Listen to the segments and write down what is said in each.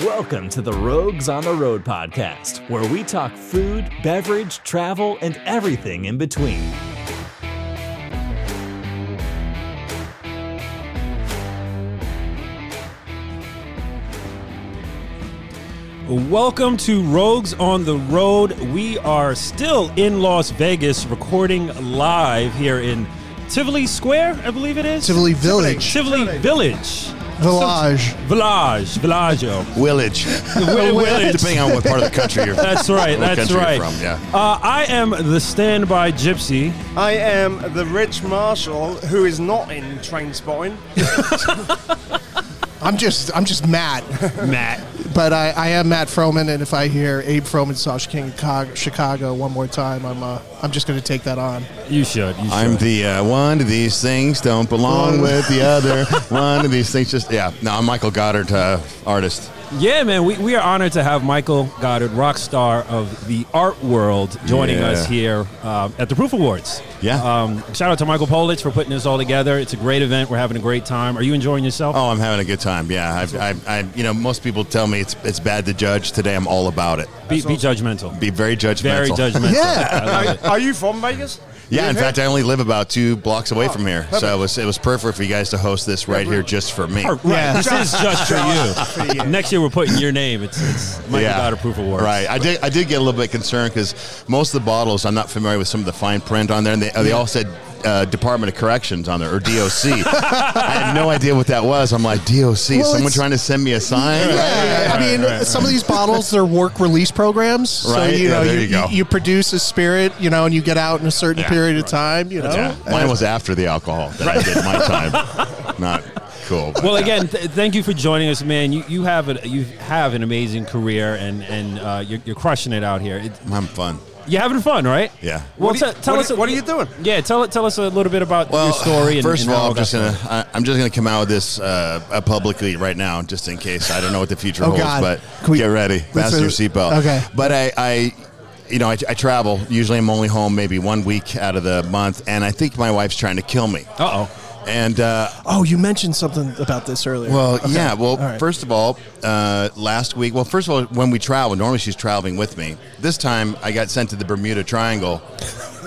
Welcome to the Rogues on the Road podcast, where we talk food, beverage, travel, and everything in between. Welcome to Rogues on the Road. We are still in Las Vegas recording live here in Tivoli Square, I believe it is. Tivoli Village. Tivoli Village. Village. Village. Villaggio. Willage. Wi- Village. Depending on what part of the country you're That's right. what That's right. From, yeah. Uh, I am the standby gypsy. I am the rich marshal who is not in Trainspotting. I'm just I'm just Matt, Matt. But I, I am Matt Froman, and if I hear Abe Froman, Sausage King, Chicago, Chicago one more time, I'm uh, I'm just going to take that on. You should. You should. I'm the uh, one of these things don't belong with the other. One of these things just yeah. No, I'm Michael Godard, uh, artist. Yeah, man, we, we are honored to have Michael Godard, rock star of the art world, joining Yeah. us here uh, at the Proof Awards. Yeah. Um, shout out to Michael Polich for putting this all together. It's a great event. We're having a great time. Are you enjoying yourself? Oh, I'm having a good time. Yeah, I've, I've, I, you know, most people tell me it's it's bad to judge. Today, I'm all about it. be, be judgmental. Be very judgmental. Very judgmental. Yeah. Are, are you from Vegas? Yeah, in fact, I only live about two blocks away Oh, from here, so it was it was perfect for you guys to host this right here just for me. Right, Yeah. this is just for you. Next year, we're putting your name. It's, it's Michael Godard Proof Awards. Right. I did. I did get a little bit concerned because most of the bottles, I'm not familiar with some of the fine print on there, and they, they all said uh, Department of Corrections on there or DOC. I had no idea what that was. I'm like DOC. Well, someone it's- trying to send me a sign? Yeah, I mean, some of these bottles they're work release programs, so Right, you yeah, know there you, you go. you produce a spirit, you know, and you get out in a certain Yeah, period of time, you know. Yeah. Mine was after the alcohol that I did my time. Not cool. but Well, again, th- thank you for joining us, man. You you have a, you have an amazing career, and and uh, you're, you're crushing it out here. It, I'm fun. You're having fun, right? Yeah. Well, What are you- te- tell what us. are- what are you doing? Yeah, tell tell us a little bit about Well, your story. And, first of all, it I'm just gonna. I, I'm just gonna come out with this uh, uh, publicly right now, just in case. I don't know what the future Oh, holds, God. but Can we- get ready, let's- fasten your seatbelt. Okay. But I, I you know, I, I travel. Usually, I'm only home maybe one week out of the month, and I think my wife's trying to kill me. Uh oh. And uh, Oh, you mentioned something about this earlier. well, Okay. yeah. Well, All right. first of all, uh, last week. Well, first of all, when we travel, normally she's traveling with me. This time, I got sent to the Bermuda Triangle.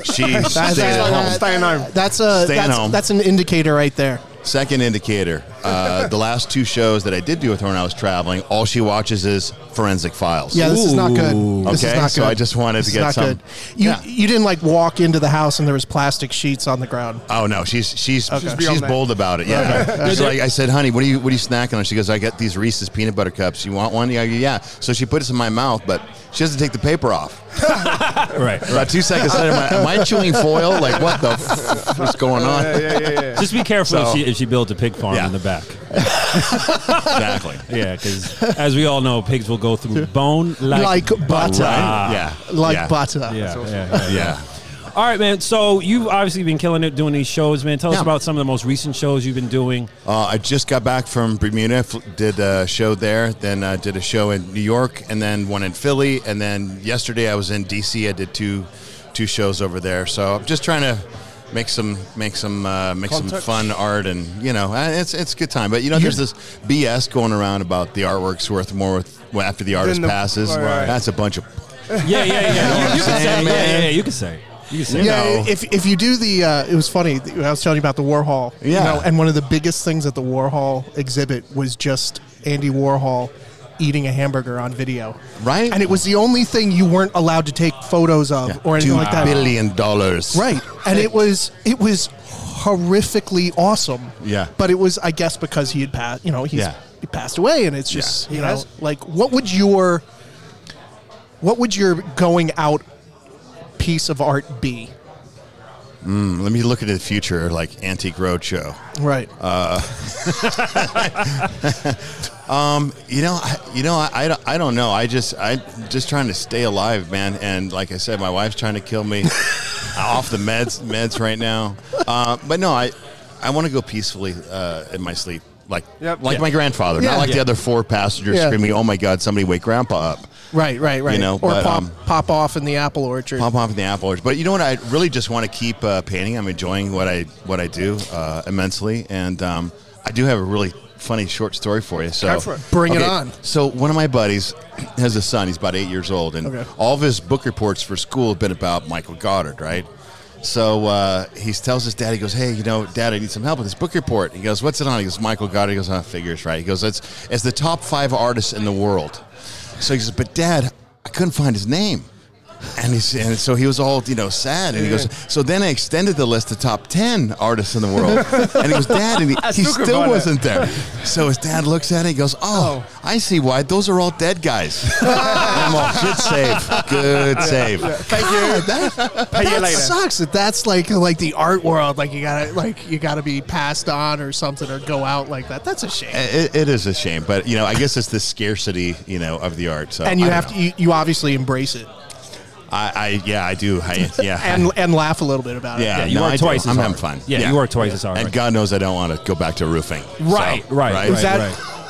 She That- stayed that- at home. Staying home. That's a Staying that's, home. that's an indicator right there. Second indicator. Uh, the last two shows that I did do with her when I was traveling, all she watches is forensic files. Yeah, this is not good. Ooh. This is Okay, not so. I just wanted This to is get not some- good. You Yeah. you didn't like walk into the house and there was plastic sheets on the ground. Oh no, she's she's she's, beyond that. bold about it. Yeah. She's like I said, honey, what are you what are you snacking on? She goes, I got these Reese's peanut butter cups. You want one? Yeah, yeah. So she put it in my mouth, but she doesn't take the paper off. Right. About two seconds later, am I, am I chewing foil? Like what the f- what's going on? Yeah, yeah, yeah, yeah. Just be careful if So- she if she builds a pig farm Yeah. in the back. Exactly. Yeah, because as we all know, pigs will go through bone like, Like butter. Ah. Yeah. Like yeah. butter. Yeah, yeah, yeah. Yeah. All right, man. So you've obviously been killing it doing these shows, man. Tell us Yeah. about some of the most recent shows you've been doing. Uh, I just got back from Bermuda, did a show there, then uh, did a show in New York, and then one in Philly, and then yesterday I was in DC. I did two two shows over there. So I'm just trying to make some make some uh, make some fun art, and you know, it's it's a good time. But you know, there's this BS going around about the artwork's worth more with, well, after the artist the- passes. right. That's a bunch of Yeah, yeah, yeah. you, you can say, yeah, yeah, yeah, you can say. You can say. Yeah, know. if, if you do the, uh, it was funny. I was telling you about the Warhol. you Yeah. know, and one of the biggest things at the Warhol exhibit was just Andy Warhol eating a hamburger on video. Right. And it was the only thing you weren't allowed to take photos of or anything two like that. billion dollars. Right. And it was it was horrifically awesome. Yeah. But it was, I guess, because he had passed. You know, he's Yeah. he passed away, and it's just He you know, has? like what would your what would your going out piece of art be? Let me look into the future, like Antique Roadshow. Right. You know, I, you know, I, I, don't, I don't know. I just, I just trying to stay alive, man. And like I said, my wife's trying to kill me off the meds, meds right now. Uh, but no, I, I want to go peacefully uh, in my sleep, like, Yep. like Yeah. my grandfather, Yeah. not like Yeah. the other four passengers Yeah. screaming, "Oh my God, somebody wake Grandpa up!" Right, right, right. You know, or but, pop, um, pop off in the apple orchard. Pop off in the apple orchard. But you know what? I really just want to keep uh, painting. I'm enjoying what I what I do uh, immensely, and um, I do have a really funny short story for you. So for it. Bring it on. So one of my buddies has a son. He's about eight years old, and Okay. all of his book reports for school have been about Michael Godard, right? So uh, he tells his dad, he goes, "Hey, you know, Dad, I need some help with this book report." He goes, "What's it on?" He goes, "Michael Godard." He goes, "Oh, figures, right?" He goes, "It's it's the top five artists in the world." So he says, "But Dad, I couldn't find his name." And he's and so he was all you know sad, and he goes. So then I extended the list to top ten artists in the world, and he goes, Dad, and he, he still could still it. wasn't there. So his dad looks at it, he goes, oh, oh, I see why. Those are all dead guys. I'm all, good save, good save. Thank you. that, Pay you that later. sucks. That that's like like the art world. Like you gotta like you gotta be passed on or something or go out like that. That's a shame. It, it is a shame, but you know, I guess it's the scarcity, you know, of the art. So and you I have to you, you obviously embrace it I, I yeah, I do. I, yeah, and and laugh a little bit about it. yeah, Yeah, you no, work I do. twice as I'm hard. having fun. Yeah, you work twice as hard. And God knows I don't want to go back to roofing. Right, So, right, Is right.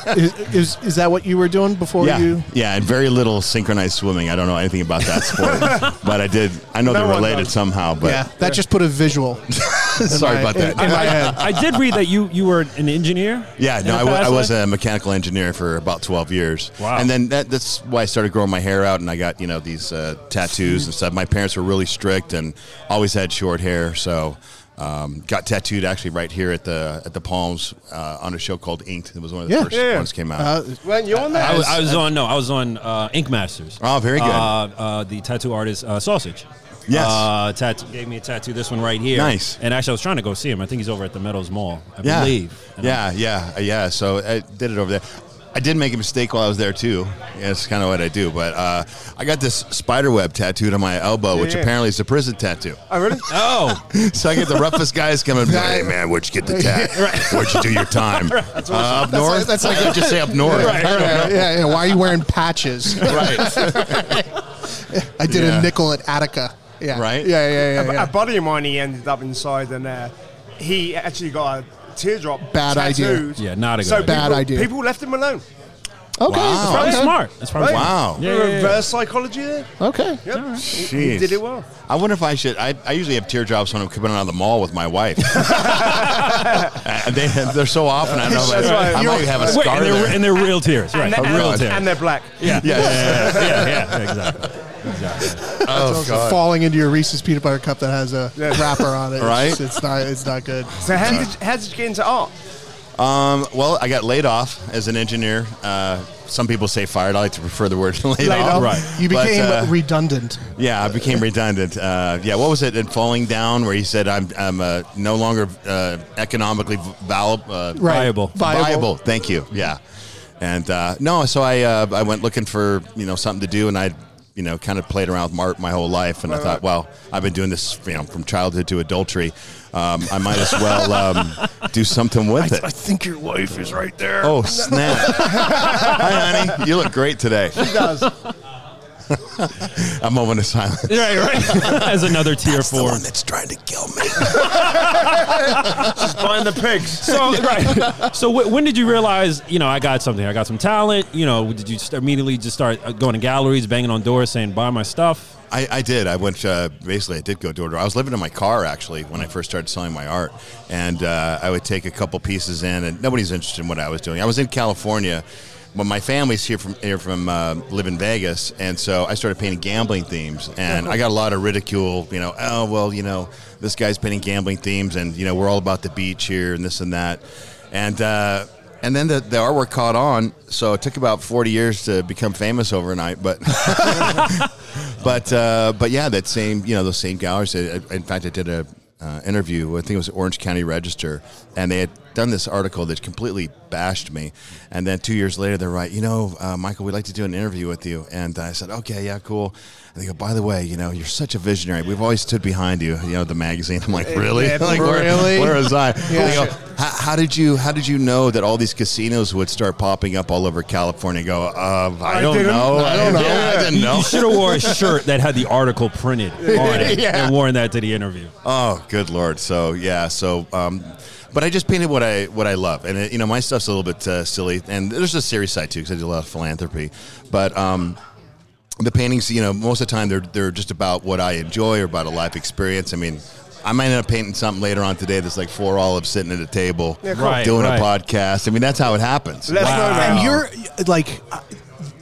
that is, is is that what you were doing before Yeah, you? yeah, and very little synchronized swimming. I don't know anything about that sport, but I did. I know No they're one related does. somehow. But yeah, that just put a visual. sorry my- about that. in- in my head. I did read that you you were an engineer. Yeah, no, a I wa- past I was a mechanical engineer for about 12 years. Wow. And then that, that's why I started growing my hair out and I got, you know, these uh, tattoos and stuff. My parents were really strict and always had short hair. So um, got tattooed actually right here at the at the Palms uh, on a show called Inked. It was one of the Yeah. first Yeah. ones came out. Uh, Weren't you on that? I was, I was on no, I was on uh, Ink Masters. Oh, very good. Uh, uh, the tattoo artist uh, Sausage. Yes. Uh, tattoo, gave me a tattoo. This one right here. Nice. And actually, I was trying to go see him. I think he's over at the Meadows Mall. I yeah. believe. And Yeah, yeah, uh, yeah. So I did it over there. I did make a mistake while I was there too. Yeah, That's kind of what I do. But uh, I got this spider web tattooed on my elbow, which Yeah. apparently is a prison tattoo. Oh, really? Oh, So I get the roughest guys coming. Hey man, where'd you get the tat? Where'd you do your time? Uh, up north. that's like- I just say up north. yeah, yeah, yeah. Why are you wearing patches? Right. I did Yeah. a nickel at Attica. Yeah. Right? Yeah, yeah, A- yeah. yeah. A buddy of mine, he ended up inside, and uh, he actually got a teardrop. Bad idea. tattooed. Yeah, not a good so idea. Bad people, idea. People left him alone. Okay. Wow. probably Okay. smart. That's probably Right? Wow. Yeah, yeah, yeah. Reverse psychology there. Okay. Yep. Jeez. He did it well. I wonder if I should. I, I usually have teardrops when I'm coming out of the mall with my wife. and they, they're so often. I don't know. That's right. I might have a Wait, scar and, there. they're, and they're real tears, right? And, A they're, real and, tears. and they're black. yeah. yeah, yeah, yeah, yeah, exactly. Exactly. Oh God. Falling into your Reese's peanut butter cup that has a wrapper on it. It's- Right? It's, not. It's not good. So how did, how did you get into art? Um, well, I got laid off as an engineer. Uh, some people say fired. I like to prefer the word laid, Laid off. off. Right. You But, became uh, redundant. Yeah, I became redundant. Uh, yeah, what was it in Falling Down where he said, I'm, I'm uh, no longer uh, economically val- uh, Right. Viable. viable. Thank you. Yeah. And uh, no, so I, uh, I went looking for, you know, something to do and I, you know, kind of played around with art my whole life. And I thought, well, I've been doing this, you know, from childhood to adultery. Um, I might as well um, do something with it. I think your wife is right there. Oh, snap. Hi, honey. You look great today. She does. A moment of silence. Right, right. As another tier That's the four. one that's trying to kill me. Just buying the pigs. So right. So wh- when did you realize, you know, I got something? I got some talent. You know, did you just immediately just start uh, going to galleries, banging on doors, saying, "Buy my stuff"? I, I did. I went uh, basically. I did go door to door. I was living in my car actually when I first started selling my art, and uh, I would take a couple pieces in, and nobody's interested in what I was doing. I was in California, but my family's here from here from uh, live in Vegas, and so I started painting gambling themes, and I got a lot of ridicule. You know, oh well, you know, this guy's painting gambling themes, and you know, we're all about the beach here, and this and that, and. Uh, and then the, the artwork caught on, so it took about 40 years to become famous overnight. But but uh, but yeah, that same you know those same galleries. In fact, I did a uh, interview. I think it was Orange County Register, and they had done this article that completely bashed me. And then two years later, they're right. You know, uh, Michael, we'd like to do an interview with you. And I said, okay, yeah, cool. And they go, by the way, you know, you're such a visionary. We've always stood behind you. You know, the magazine. I'm like, really? yeah, like, really? where was I? Yeah. They go, how, how did you how did you know that all these casinos would start popping up all over California? I go, uh, I, I don't didn't- know. I don't know. Yeah, I didn't know. You should have wore a shirt that had the article printed on it Yeah. and worn that to the interview. Oh, good lord! So yeah, so um, but I just painted what I what I love, and it, you know my stuff's a little bit uh, silly, and there's a serious side too because I do a lot of philanthropy, but. Um, the paintings, you know, most of the time they're they're just about what I enjoy or about a life experience. I mean, I might end up painting something later on today that's like four olives sitting at a table Yeah, cool. Right, doing right. a podcast. I mean, that's how it happens. Let us know, Wow. man. And you're like uh,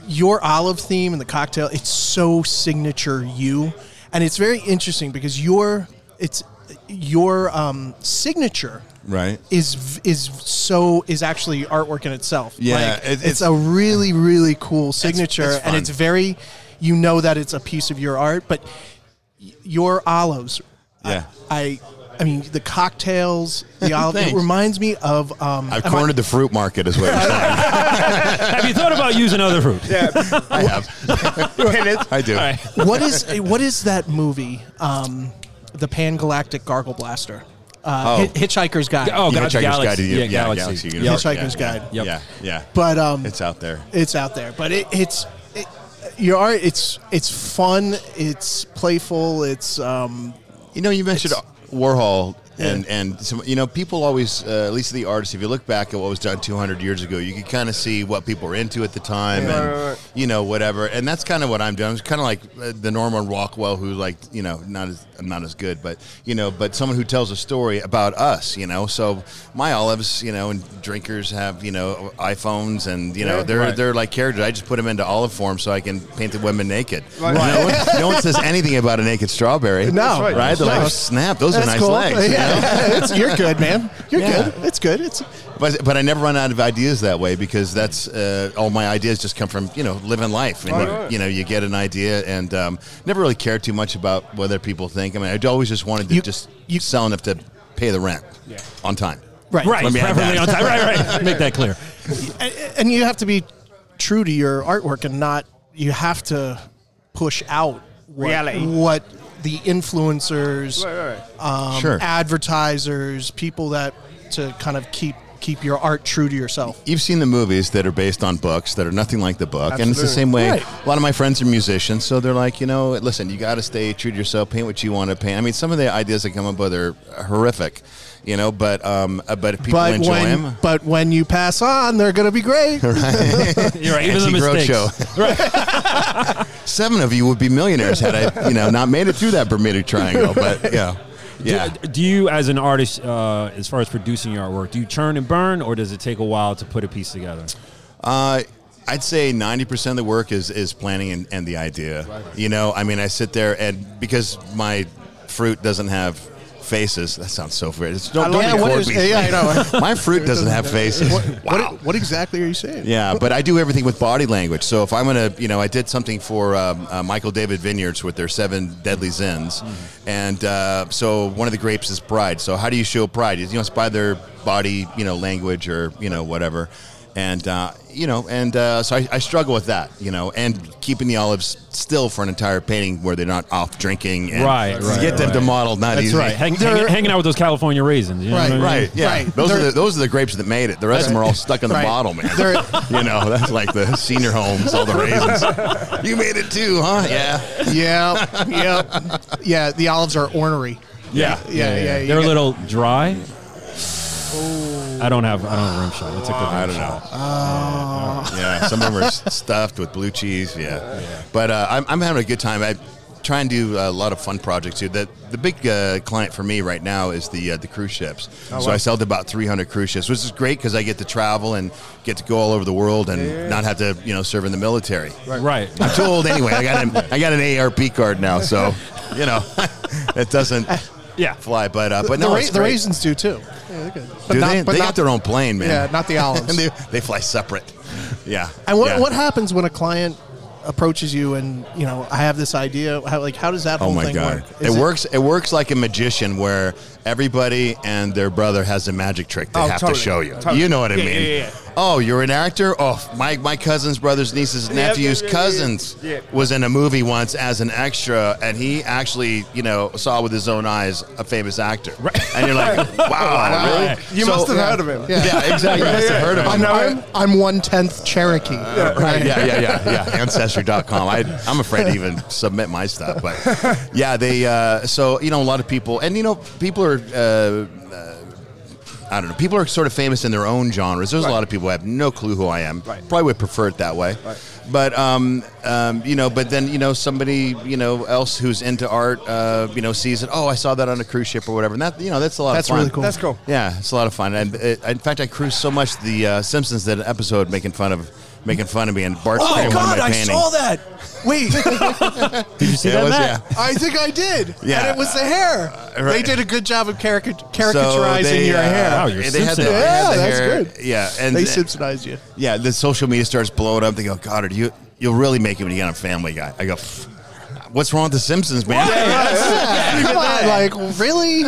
your olive theme and the cocktail. It's so signature you, and it's very interesting because your it's your um, signature Right. is is so is actually artwork in itself. Yeah, Like, it- it's, it's- a really really cool signature, it's and it's very you know that it's a piece of your art, but your olives. Yeah. I. I mean, the cocktails, the olive. it reminds me of. Um, I've am I- cornered the fruit market, is what you're saying. Have you thought about using other fruit? Yeah. I have. It. I do. All right. what is what is that movie? Um, the Pan Galactic Gargle Blaster. Uh, Oh. Hi- Hitchhiker's Guide. Oh, Yeah, Gotcha, Hitchhiker's Galaxy. Guide to the- Yeah, yeah, Galaxy. Galaxy Universe. Hitchhiker's Yeah, Guide. Yep. Yeah, yeah. But um, It's out there. it's out there. But it, it's it, your art. It's it's fun. It's playful. It's um, You know, you mentioned Warhol, and and some, you know, people always, uh, at least the artists, if you look back at what was done 200 years ago, you could kind of see what people were into at the time, and Right, right, right. You know, whatever. And that's kind of what I'm doing. It's kind of like uh, the Norman Rockwell, who like, you know, not as not as good, but you know, but someone who tells a story about us, you know. So my olives, you know, and drinkers have, you know, iPhones, and you know, Yeah. they're Right. they're like characters. I just put them into olive form so I can paint the women naked. Right. No, one, no one says anything about a naked strawberry. No. That's right. right? They're No. like, snap, those are nice cool. legs. you know? Yeah, it's, you're good, man. You're Yeah. good. It's good. It's But but I never run out of ideas that way because that's uh, all my ideas just come from you know living life and Right, you, you know you get an idea and um, never really cared too much about whether people think. I mean, I always just wanted to You- just you- sell enough to pay the rent on time. right. Right, Let me add preferably that. on time. Right, right. Make that clear. And, and you have to be true to your artwork and not. You have to push out what, Reality. what the influencers, Right, right. um, Sure. advertisers, people that to kind of keep keep your art true to yourself. You've seen the movies that are based on books that are nothing like the book, and it's the same way. Right. A lot of my friends are musicians, so they're like, you know, listen, you got to stay true to yourself, paint what you want to paint. I mean, some of the ideas that come up with are horrific, you know, but um, uh, but if people But enjoy when them, but when you pass on, they're going to be great. You're right. Even the Antique mistakes. Roadshow. Seven of you would be millionaires had I, you know, not made it through that Bermuda Triangle. But yeah, yeah. Do, do you, as an artist, uh, as far as producing your artwork, do you churn and burn, or does it take a while to put a piece together? Uh, I'd say ninety percent of the work is is planning and, and the idea. You know, I mean, I sit there and because my fruit doesn't have faces. That sounds so weird. It's, don't, don't Yeah, what record is- me. yeah, I know. My fruit doesn't have faces. What, Wow. what exactly are you saying? Yeah, but I do everything with body language. So if I'm gonna, you know, I did something for um, uh, Michael David Vineyards with their seven deadly zins, and uh, so one of the grapes is pride. So how do you show pride? You know, it's by their body, you know, language or you know whatever, and uh, you know, and uh, so I, I struggle with that, you know, and keeping the olives still for an entire painting where they're not off drinking. And Right, right, get them to model not That's easy. right. Hang, They're- hang, hanging out with those California raisins. You know Right, I mean? Right, yeah. Right. Those are They're- the those are the grapes that made it. The rest of them are all stuck in the Right. bottle, man. They're- you know, that's like the senior homes, all the raisins. you made it too, huh? Yeah. Yeah, yeah, yeah. The olives are ornery. Yeah, Yeah, yeah, you They're a little dry. I don't have. I don't have a rim shot. That's a good. I don't shot. know. Yeah, some of them are stuffed with blue cheese. Yeah, but uh, I'm, I'm having a good time. I try and do a lot of fun projects here. The the big uh, client for me right now is the uh, the cruise ships. so I sell to about 300 cruise ships, which is great because I get to travel and get to go all over the world and not have to you know serve in the military. Right. I'm too old anyway. I got an I got an AARP card now, so you know it doesn't Yeah. fly. But uh, but the, no, ra- the raisins do too. Yeah, they're good. But Do not, they? but they not, got their own plane, man. Yeah, not the olives. and they, they fly separate. Yeah. And what yeah. what happens when a client approaches you and you know I have this idea? How like how does that Oh my thing god! work? It, Is works. It works like a magician, where everybody and their brother has a magic trick they Oh, have totally. to show you. Totally. You know what I Yeah, mean? Yeah, yeah. Oh, you're an actor. Oh, my my cousin's brothers, nieces, nephews, cousins was in a movie once as an extra, and he actually, you know, saw with his own eyes a famous actor. And you're like, wow, really? You So- must have heard of him. Yeah. Yeah, exactly. You must have heard of him. I'm, know I'm, him? I'm one tenth Cherokee. Right. Yeah, yeah, yeah, yeah. Ancestry.com. I, I'm afraid to even submit my stuff, but yeah, they. Uh, so you know, a lot of people, and you know, people are. Uh, uh, I don't know. People are sort of famous in their own genres. There's a lot of people who have no clue who I am. Right. Probably would prefer it that way. Right. But um, um, you know, but then you know somebody you know else who's into art, uh, you know, sees it. Oh, I saw that on a cruise ship or whatever. And that you know, that's a lot That's of fun. really cool. That's cool. Yeah, it's a lot of fun. And uh, in fact, I cruised so much the uh, Simpsons did an episode making fun of making fun of me and Bart Oh my painted one of god, my I paintings. saw that. Wait, Did you see it that, was- Matt? yeah. I think I did. Yeah. and it was the hair. Uh, right. They did a good job of carica- So caricaturizing they, your uh, hair. Wow, you're they had the, Simpson. they had Yeah, the that's hair. good. Yeah, and they the- Simpsonized you. yeah, the social media starts blowing up. They go, God, are you you'll really make it when you get on Family Guy. I go, "Pfft, what's wrong with the Simpsons, man? Come on, like really?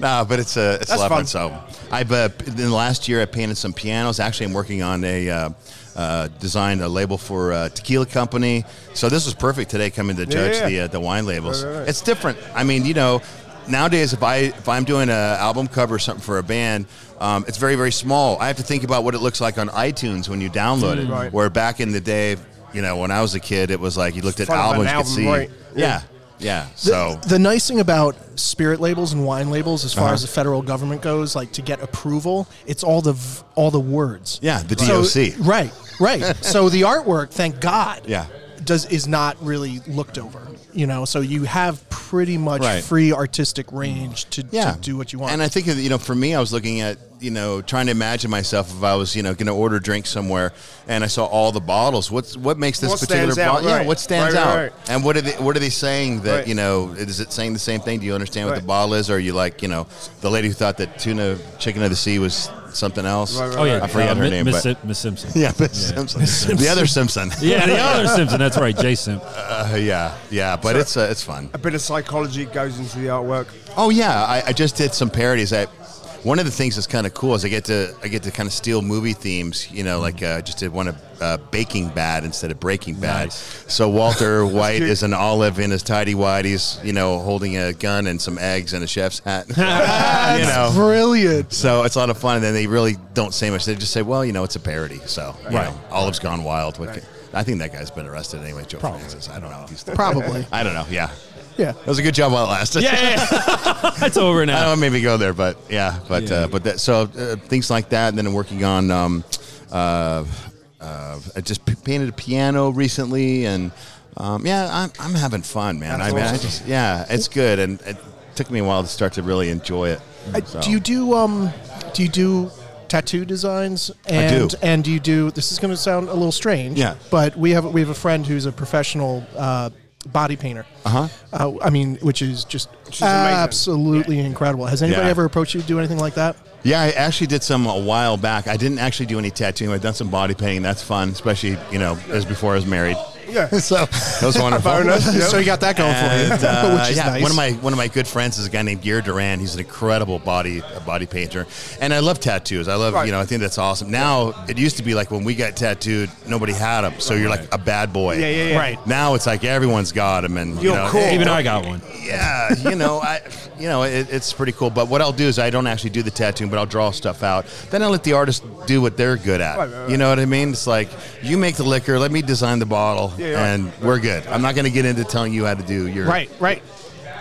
No, but it's a it's a lot of fun. fun. So I've uh, in the last year I painted some pianos. Actually, I'm working on a uh, uh, designed a label for a tequila company. So this was perfect today coming to judge yeah. the uh, the wine labels. Right, right, right. It's different. I mean, you know, nowadays if I if I'm doing an album cover or something for a band. Um, it's very very small. I have to think about what it looks like on iTunes when you download it. Right. Where back in the day, you know, when I was a kid, it was like you looked at Front albums, an you could see. album, right. Yeah, yeah. So the nice thing about spirit labels and wine labels, as far Uh-huh. as the federal government goes, like to get approval, it's all the v- all the words. yeah, the So- DOC. right, right. so the artwork, thank God, Yeah. does is not really looked over. You know, so you have pretty much Right. free artistic range to, to do what you want. And I think you know, for me, I was looking at you know trying to imagine myself if I was you know going to order drinks somewhere, and I saw all the bottles. What's what makes this What particular stands out, bottle? Yeah, what stands Right, right, out? right. And what are they what are they saying that Right. you know is it saying the same thing? Do you understand what the Right. bottle is, or are you like you know the lady who thought that tuna chicken of the sea was something else? Right, right, Oh yeah, I forgot uh, her Mi- name, Miss, but- Miss Simpson. Yeah, Miss Simpson. the other Simpson. Yeah, the other Simpson. That's right, Jay Simp. Uh, yeah, yeah, but So- it's uh, it's fun. A bit of psychology goes into the artwork. Oh yeah, I, I just did some parodies. I, one of the things that's kind of cool is I get to I get to kind of steal movie themes. You know, like uh, just did one of uh, Baking Bad instead of Breaking Bad. Nice. So Walter White is an olive in his tidy white. whities, you know, holding a gun and some eggs and a chef's hat. you know. Brilliant. So it's a lot of fun, and then they really don't say much. They just say, "Well, you know, it's a parody." So, you Right. know, Olive's gone wild. Ca- I think that guy's been arrested anyway. Joe Probably. Francis. I don't know. He's Probably. I don't know. Yeah, Yeah. that was a good job while it lasted. Yeah, yeah, yeah. that's over now. I don't maybe go there, but yeah, but Yeah. Uh, but that so uh, things like that, and then I'm working on. Um, uh, uh, I just painted a piano recently, and um, yeah, I'm, I'm having fun, man. That's I mean, I just yeah, it's good, and it took me a while to start to really enjoy it. Uh, So. Do you do um do you do tattoo designs and do. and do you do this is going to sound a little strange Yeah. but we have we have a friend who's a professional uh, body painter Uh-huh. uh, I mean which is just is absolutely incredible has anybody Yeah. ever approached you to do anything like that Yeah, I actually did some a while back. I didn't actually do any tattooing. I've done some body painting. That's fun, especially you know as before I was married. Yeah. So that was wonderful. Bonus. Yeah. so you got that going And, for you uh, which is yeah, nice one of my one of my good friends is a guy named Gear Duran. He's an incredible body a body painter, and I love tattoos. I love Right. you know I think that's awesome. Now it used to be like when we got tattooed, nobody had them, so you're like a bad boy. Yeah, yeah, yeah. Right. Now it's like everyone's got them, and you You're know, cool. hey, Even I got one. yeah, you know, I, you know, it, it's pretty cool. But what I'll do is I don't actually do the tattooing, but I'll draw stuff out. Then I let the artist do what they're good at. Right, right, right. You know what I mean? It's like you make the liquor, let me design the bottle, Yeah, yeah. and we're good. I'm not going to get into telling you how to do your right right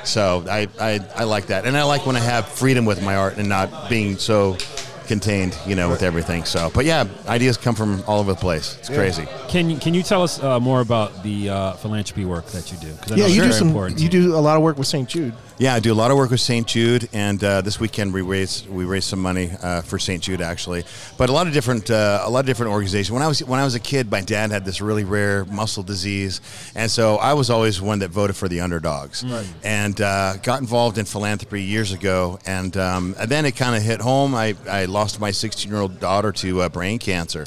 So I, I I like that, and I like when I have freedom with my art and not being so contained, you know, with everything. So, but yeah, ideas come from all over the place. It's crazy. Can you can you tell us uh, more about the uh, philanthropy work that you do? 'Cause I yeah it's you do some you do a lot of work with St Jude Yeah, I do a lot of work with St. Jude, and uh, this weekend we raised we raised some money uh, for St. Jude actually. But a lot of different uh, a lot of different organizations. When I was when I was a kid, my dad had this really rare muscle disease, and so I was always one that voted for the underdogs, and uh, got involved in philanthropy years ago. And, um, and then it kind of hit home. I, I lost my 16 year old daughter to uh, brain cancer,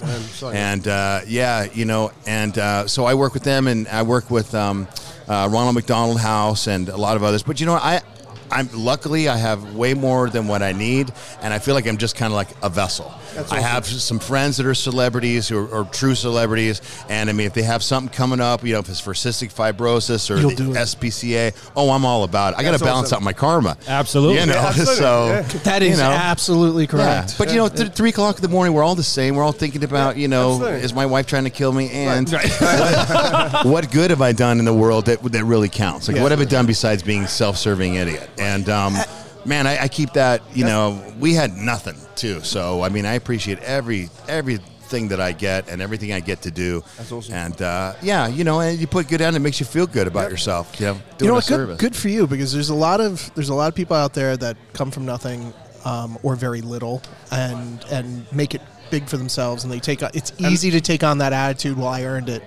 and uh, yeah, you know, and uh, so I work with them, and I work with um, uh, Ronald McDonald House and a lot of others. But you know, I. I'm luckily I have way more than what I need, and I feel like I'm just kind of like a vessel. That's I have some friends that are celebrities who are, are true celebrities, and I mean, if they have something coming up, you know, if it's for cystic fibrosis or the. SPCA, oh, I'm all about it. I got to That's balance awesome. out my karma. Absolutely. You know, Yeah, absolutely. so Yeah. that is you know, absolutely yeah. correct But you know, th- three o'clock in the morning, we're all the same. We're all thinking about, you know, absolutely. is my wife trying to kill me, and what, what good have I done in the world that that really counts? Like, Yeah. what have I done besides being self-serving idiot? And um, man, I, I keep that. You know, we had nothing too, so I mean, I appreciate every everything that I get and everything I get to do. That's awesome. And uh, yeah, you know, and you put good on, it makes you feel good about yourself. You know, doing you know a what? Good, service. good for you because there's a lot of there's a lot of people out there that come from nothing um, or very little and and make it big for themselves and they take on, it's easy to take on that attitude. Well, I earned it.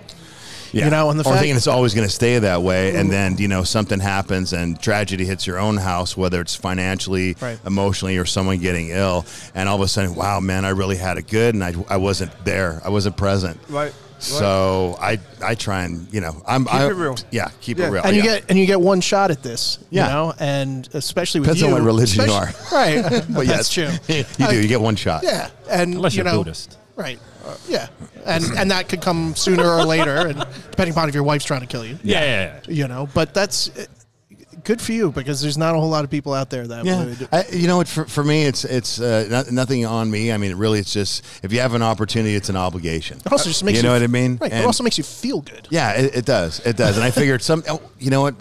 Yeah. You know, and the or fact- thinking it's always going to stay that way, and then you know something happens and tragedy hits your own house, whether it's financially, Right. emotionally, or someone getting ill, and all of a sudden, wow, man, I really had it good, and I, I wasn't there, I wasn't present. Right. So I I try and you know I'm keep I, it real. Yeah, keep Yeah. it real. and you yeah. get and you get one shot at this. Yeah. You know, and especially with Depends you, on what religion you especially- Right. but That's yes, true. you do. You get one shot. Yeah, and Unless you you're know, Buddhist. right? Yeah, and and that could come sooner or later, and depending upon if your wife's trying to kill you. Yeah, yeah, yeah. You know, but that's good for you because there's not a whole lot of people out there that Yeah, would. I, you know what? For, for me, it's it's uh, not, nothing on me. I mean, it really, it's just if you have an opportunity, it's an obligation. It also just makes you know what I mean. Right. it also makes you feel good. Yeah, it, it does. It does. And I figured some, oh, you know what,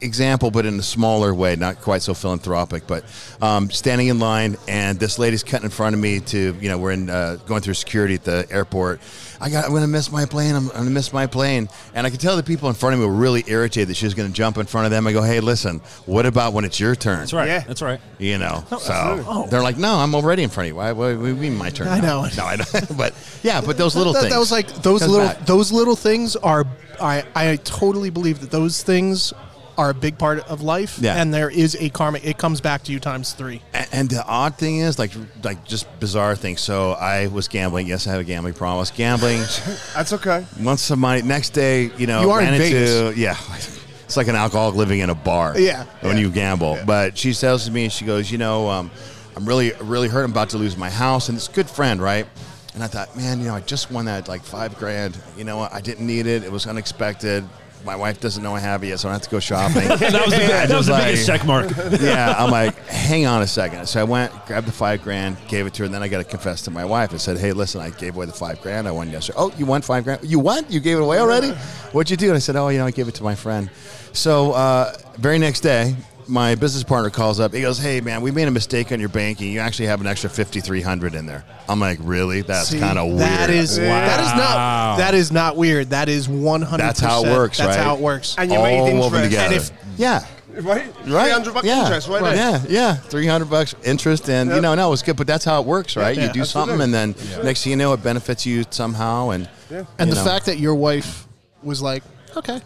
example, but in a smaller way, not quite so philanthropic, but um, standing in line and this lady's cutting in front of me to, you know, we're in uh, going through security at the airport. I got, I'm going to miss my plane. I'm, I'm going to miss my plane. And I could tell the people in front of me were really irritated that she was going to jump in front of them. I go, hey, listen, what about when it's your turn? That's right. Yeah. That's right. You know, oh, so absolutely. Oh. they're like, no, I'm already in front of you. Why? What do you mean my turn? I now?" know. No, I don't. but yeah, but those little that, things. that was like those Comes little back. those little things are. I I totally believe that those things are a big part of life. Yeah. and there is a karma. It comes back to you times three. And, and the odd thing is, like, like just bizarre things. So I was gambling. Yes, I have a gambling problem. I was gambling. That's okay. Once some money. Next day, you know, You are in ran into Vegas. yeah. It's like an alcoholic living in a bar. Yeah, When yeah. you gamble, but she tells to me, and she goes, you know, um, I'm really, really hurt. I'm about to lose my house, and it's a good friend, right? And I thought, man, you know, I just won that like five grand. You know what? I didn't need it. It was unexpected. My wife doesn't know I have it yet, so I don't have to go shopping. That was the, that was the like- biggest check mark. yeah, I'm like, hang on a second. So I went, grabbed the five grand, gave it to her, and then I got to confess to my wife. I said, hey, listen, I gave away the five grand I won yesterday. Oh, you won five grand? You won? You gave it away already? What'd you do? And I said, oh, you know, I gave it to my friend. So uh, very next day, my business partner calls up. He goes, "Hey man, we made a mistake on your banking. You actually have an extra fifty three hundred in there." I'm like, "Really? That's kind of weird." That is wow. that is not that is not weird. That is one hundred. That's how it works. That's right? how it works. And you all made woven interest. together. And if- yeah, Right? right? 300 bucks yeah. interest right there. Yeah, yeah, three hundred bucks interest, and you know, no, it's good, but that's how it works, right? Yeah, you do absolutely. something, and then next thing you know, it benefits you somehow, and and the know. fact that your wife was like, okay,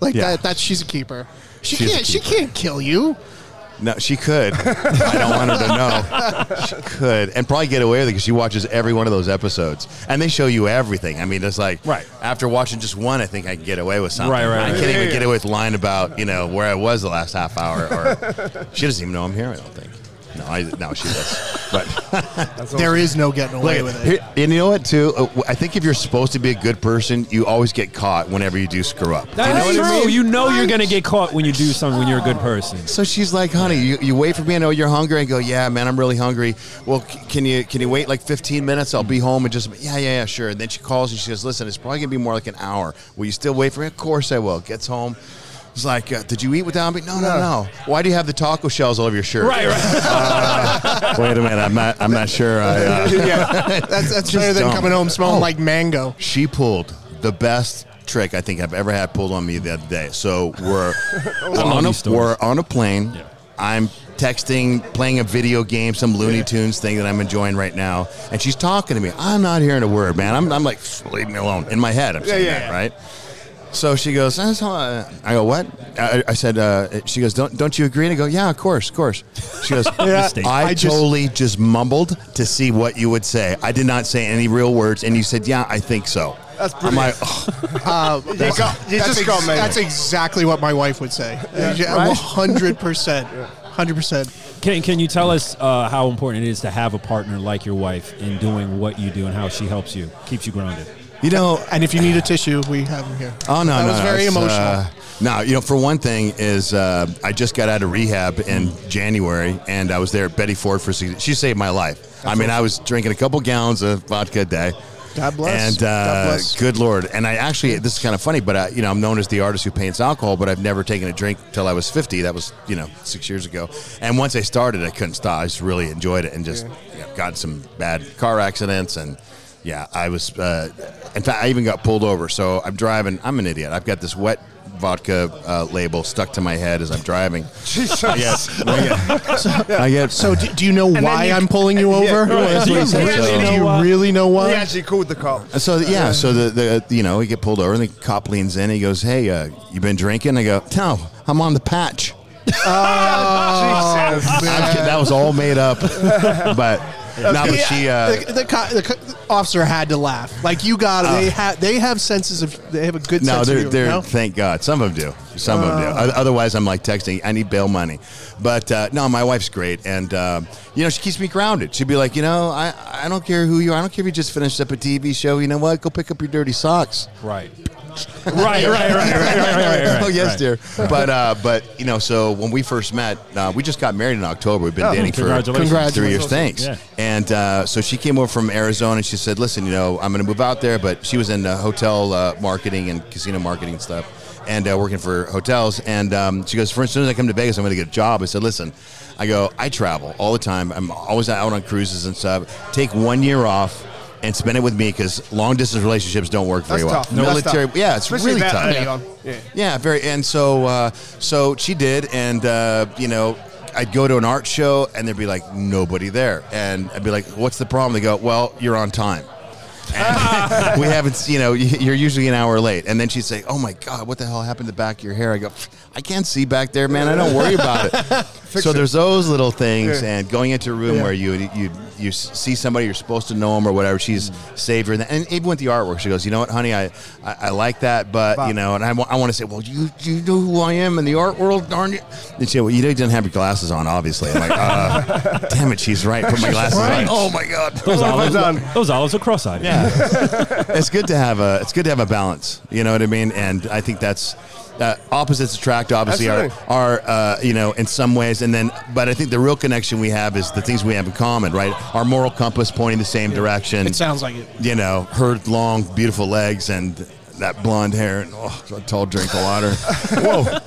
like Yeah. that. That she's a keeper. She She's can't. She can't kill you. No, she could. I don't want her to know. She could, and probably get away with it because she watches every one of those episodes, and they show you everything. I mean, it's like Right. after watching just one, I think I can get away with something. Right, right, I right. can't Yeah, even yeah. get away with lying about you know where I was the last half hour, or she doesn't even know I'm here. I don't think. No, I no, she does. But There is no getting away Look, with it. here- and you know what too? Uh, I think if you're supposed to be a good person, you always get caught whenever you do screw up. That's you know what I true. mean? You know you're gonna get caught when you do something when you're a good person. So she's like, "Honey, you, you wait for me. I know you're hungry." I go, "Yeah, man, I'm really hungry." Well, c- can you can you wait like 15 minutes? I'll be home and just yeah, yeah, yeah, sure. And then she calls and she says, "Listen, it's probably gonna be more like an hour. Will you still wait for me?" Of course I will. Gets home. It's like, uh, "Did you eat without me?" No, no, no. Why do you have the taco shells all over your shirt? Right, right. Wait a minute. I'm not. I'm not sure. I, uh, yeah, that's that's better than dumb. coming home smelling Oh. like mango. she pulled the best trick I think I've ever had pulled on me the other day. So we're on a, these stories. we're on a plane. Yeah. I'm texting, playing a video game, some Looney Tunes thing that I'm enjoying right now, and she's talking to me. I'm not hearing a word, man. I'm, I'm like, leave me alone. In my head, I'm saying yeah, that, yeah. right? So she goes, "That's how I I go, what? I, I said, uh, she goes, don't, don't you agree? And I go, yeah, of course, of course. She goes, Mistake. I, I just- totally just mumbled to see what you would say. I did not say any real words, and you said, yeah, I think so. That's I'm like, brilliant. oh, Uh, You got, you that's, just ex- got that's exactly what my wife would say. right? hundred percent, hundred percent. Can Can you tell us uh, how important it is to have a partner like your wife in doing what you do and how she helps you, keeps you grounded? You know, And if you need a tissue, we have them here. Oh no, that no, was no, very it's, emotional. Uh, no, you know, for one thing, is uh, I just got out of rehab in January, and I was there at Betty Ford for. six- She saved my life. I mean, I was drinking a couple gallons of vodka a day, God bless. And uh, God bless. good lord. And I actually, this is kind of funny, but uh, you know, I'm known as the artist who paints alcohol, but I've never taken a drink till I was 50. That was you know six years ago. And once I started, I couldn't stop. I just really enjoyed it, and just you know, got some bad car accidents and. Yeah, I was. Uh, in fact, I even got pulled over. So I'm driving. I'm an idiot. I've got this wet vodka uh, label stuck to my head as I'm driving. Jesus. I get, I get, I get So do, do you know why you- I'm pulling you over? Yeah, right. Do you Do you really really know know why? why? He actually called the cop. So yeah, so the, the you know we get pulled over and the cop leans in. He goes, "Hey, uh, you been drinking?" I go, "No, I'm on the patch." Oh, Jesus. I'm kidding, that was all made up, but no, but she. Uh, the, the, co- the, co- officer had to laugh. Like you got, they have they have senses of they have a good no, sense they're, of humor. they're no? thank God. Some of them do. Some of them do. Otherwise, I'm like texting. I need bail money. But uh, no, my wife's great, and uh, you know she keeps me grounded. She'd be like, you know, I I don't care who you are. I don't care if you just finished up a TV show. You know what? Go pick up your dirty socks. Right. right, right, right, right, right, right, right, right. oh yes, right. dear. But uh, but you know, so when we first met, uh, we just got married in October. We've been Oh, dating for three years. Thanks. Yeah. And uh, so she came over from Arizona, and she said, "Listen, you know, I'm going to move out there." But she was in hotel uh, marketing and casino marketing and stuff, and uh, working for hotels. And um, she goes, "For as soon as I come to Vegas, I'm going to get a job." I said, "Listen." I go, I travel all the time. I'm always out on cruises and stuff. Take one year off and spend it with me because long distance relationships don't work very That's well. tough. That's Military, tough. yeah, it's Especially really that tough. early Yeah. on. Yeah. Yeah, very. And so, uh, so she did, and uh, you know, I'd go to an art show, and there'd be like nobody there, and I'd be like, "What's the problem?" They go, "Well, you're on time." And we haven't, you know, you're usually an hour late, and then she'd say, "Oh my God, what the hell happened to the back of your hair?" I go, "I can't see back there, man. I don't worry about it." so there's those little things, Yeah. and going into a room Yeah. where you you you see somebody you're supposed to know them or whatever. She's saved her, and, and even with the artwork, she goes, "You know what, honey, I I, I like that, but you know." And I, I want to say, well, you you know who I am in the art world, darn you. And she, well, you didn't have your glasses on, obviously. I'm like, uh, damn it, she's right. Put my glasses Right. on. Oh my god. Those I olives, those olives are cross-eyed. Yeah, it's good to have a it's good to have a balance. You know what I mean? And I think that's. Uh, opposites attract, obviously, are, Absolutely. are uh, you know in some ways, and then, but I think the real connection we have is the things we have in common, right? Our moral compass pointing the same direction. It sounds like it. you know, her long, beautiful legs and that blonde hair and oh, a tall drink of water. Whoa.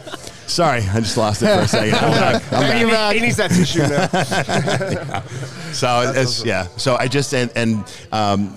Sorry, I just lost it for a second. I'm back. I'm He, back. need- he needs that tissue now. So it's yeah. So I just and, and um,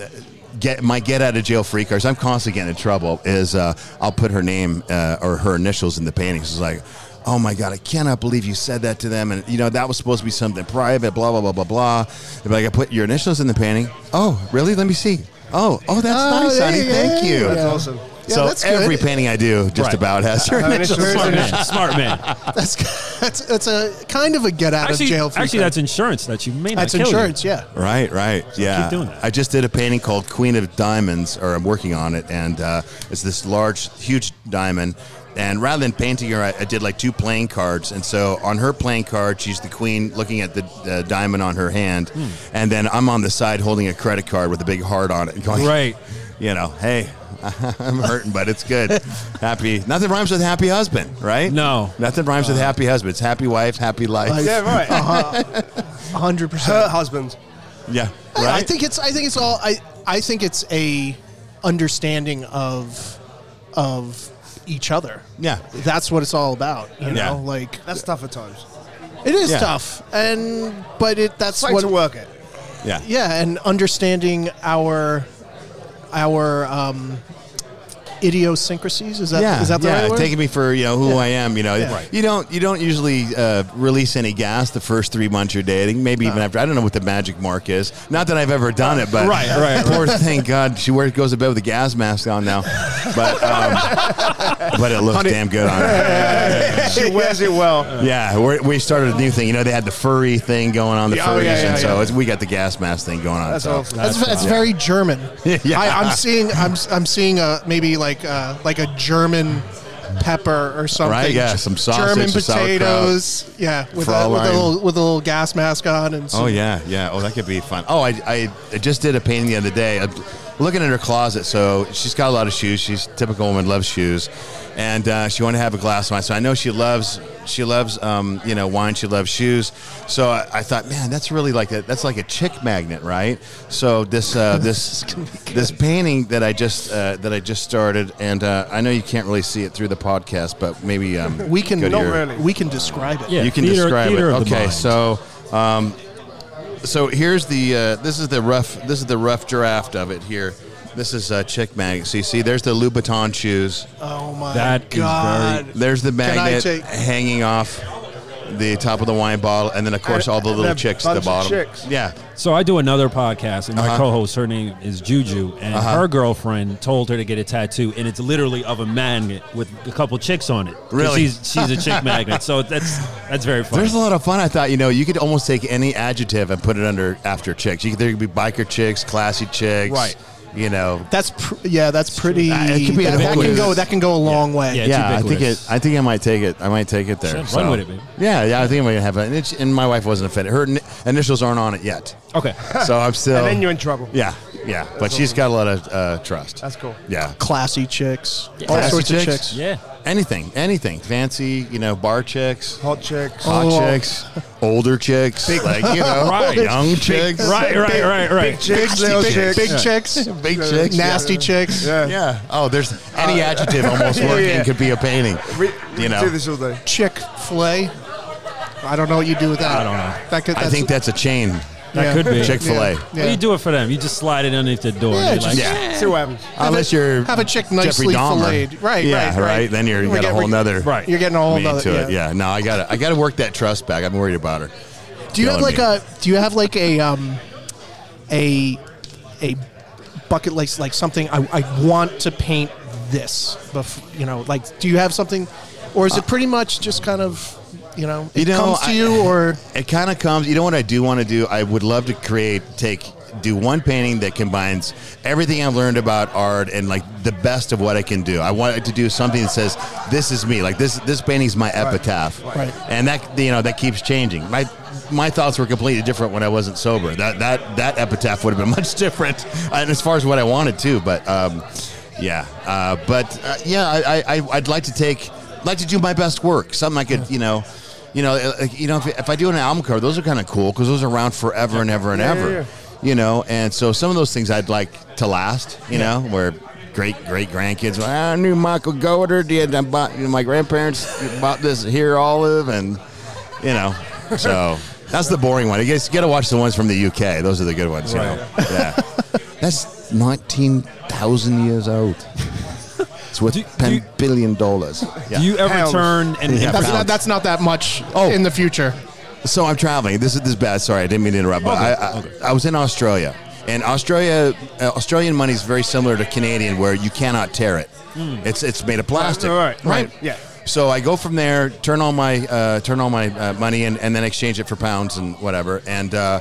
get my get out of jail free cards. I'm constantly getting in trouble. Is uh, I'll put her name uh, or her initials in the paintings. It's like. Oh my God! I cannot believe you said that to them, and you know that was supposed to be something private. Blah blah blah blah blah. They're like, I put your initials in the painting. Oh, really? Let me see. Oh, oh, that's Oh, nice, honey. Thank yeah, you. That's awesome. Yeah, so that's every painting I do, just Right. about has her Uh, initials. initials. Smart man. Smart man. That's that's that's a kind of a get out Actually, of jail. free actually, card. that's insurance that you may not that's kill you. insurance. Yeah. Right, right, yeah. doing that. I just did a painting called Queen of Diamonds, or I'm working on it, and uh, it's this large, huge diamond. And rather than painting her, I, I did like two playing cards. And so on her playing card, she's the queen looking at the uh, diamond on her hand, Hmm. and then I'm on the side holding a credit card with a big heart on it, going, Right. You know, hey, I'm hurting, but it's good. happy. Nothing rhymes with happy husband, right? No. Nothing rhymes with uh-huh. happy husband. It's happy wife, happy life. Life. Yeah, right. Uh-huh. hundred Her percent. husband. Yeah, Right. I think it's. I think it's all. I. I think it's a understanding of of each other. yeah. That's what it's all about. You Yeah. know, like That's tough at times. it is Yeah. tough, and but it. That's Trying what. to work it. Yeah. Yeah, and understanding our our um, idiosyncrasies. Is that is yeah, that the yeah, right word? Yeah, taking me for you know who Yeah. I am. You know, Yeah. you don't you don't usually uh, release any gas the first three months you're dating. Maybe even after. I don't know what the magic mark is. Not that I've ever done it, but Right, right, Poor thank God she wears goes to bed with a gas mask on now, but um, but it looks damn good on her. She wears it well. Yeah, we're, we started a new thing. You know, they had the furry thing going on, the Yeah, oh, furries, yeah, yeah, and so yeah. it's, we got the gas mask thing going on. That's so. awesome. That's, that's very German. Yeah. I, I'm seeing I'm I'm seeing a maybe like uh like a German pepper or something. Right, yeah, some sausage, German some potatoes. Yeah, with a, with a little with a little gas mask on and some, Oh yeah, yeah. Oh, that could be fun. Oh, I, I, I just did a painting the other day. I'm looking at her closet, so she's got a lot of shoes. She's a typical woman, loves shoes, and uh, she wanted to have a glass of wine. So I know she loves she loves um, you know wine. She loves shoes. So I, I thought, man, that's really like a that's like a chick magnet, right? So this uh, this this painting that I just uh, that I just started, and uh, I know you can't really see it through the podcast, but maybe um, We can Not your- really. we can describe it. Yeah. you can theater- describe theater it. Okay, so um, so here's the uh, this is the rough this is the rough draft of it here. This is uh, chick magnet. So you see, there's the Louboutin shoes. Oh my That is very- god. There's the magnet take- hanging off the top of the wine bottle, and then of course And- all the and little a chicks at the bunch of bottom. chicks. Yeah, So I do another podcast, and my Uh-huh. co-host, her name is Juju, and her girlfriend told her to get a tattoo, and it's literally of a magnet with a couple chicks on it. 'Cause Really? She's she's a chick magnet, so that's that's very funny. there's a lot of fun. I thought you know you could almost take any adjective and put it under after chicks. You could, there could be biker chicks, classy chicks, Right. You know, That's pr- yeah, that's pretty. Uh, it could be that, that can go. That can go a long way. Yeah. Yeah, I think it. I think I might take it. I might take it there. Sure, run so. with it, baby. Yeah, yeah. I think I'm gonna have it. And, and my wife wasn't offended. Her ni- initials aren't on it yet, okay. so I'm still. And then you're in trouble. yeah, yeah. But she's got a lot of uh, trust. That's cool. Yeah. Classy chicks, all Classy sorts chicks? of chicks. Yeah. Anything, anything. Fancy, you know, bar chicks, Hot chicks. hot Oh. chicks, older chicks, like you know, Right. young chicks, Right, right, right, right. Big chicks, little big, chicks. big chicks, big chicks, nasty chicks. Yeah. Yeah. Oh, there's uh, any adjective almost yeah, working yeah. could be a painting. We, we You know. do this all day. Chick Fil I don't know what you do with that. I don't know. That could, I think that's a chain. That Yeah. could be. Chick Fil A. Yeah. Well, you do it for them. You just slide it underneath the door. Yeah, You're just- like, Yeah. See what happens. Unless you're have a chick Jeffrey nicely Dahmer. filleted. Right, yeah, right, right. Then you're you We got a get- whole we- nother Right. You're getting a whole meaning nother. to yeah. it. Yeah. No, I got to I got to work that trust back. I'm worried about her. Do you have like me. a? Do you have like a um, a a bucket list like something I, I want to paint this? Bef- you know, like do you have something, or is it pretty much just kind of you know it You know, comes to I- you or It kind of comes. You know what I do want to do? I would love to create, take, do one painting that combines everything I've learned about art and like the best of what I can do. I wanted to do something that says, "This is me." Like this, this painting's my epitaph. Right. And that you know that keeps changing. My my thoughts were completely different when I wasn't sober. That that that epitaph would have been much different, and as far as what I wanted to. But um, yeah, uh, but uh, yeah, I, I I'd like to take like to do my best work. Something I could you know. You know, uh, like, you know, if, if I do an album cover, those are kind of cool because those are around forever and ever and Yeah, ever. yeah, yeah. You know, and so some of those things I'd like to last. You know, where great great grandkids. "Well, I knew Michael Godard did. I bought you know, my grandparents bought this here olive, and you know, so that's the boring one. I guess you got to watch the ones from the UK. Those are the good ones. You know, yeah. That's nineteen thousand years old. It's worth Do- ten do- billion dollars. Yeah. Do you ever Pounds. turn and, and Yeah, that's not, that's not that much Oh. in the future? So I'm traveling. This is this is bad. Sorry, I didn't mean to interrupt. But I, I, I was in Australia, and Australia uh, Australian money is very similar to Canadian, where you cannot tear it. It's it's made of plastic. Right, right, right. yeah. So I go from there, turn all my uh, turn all my uh, money, in, and then exchange it for pounds and whatever. And uh,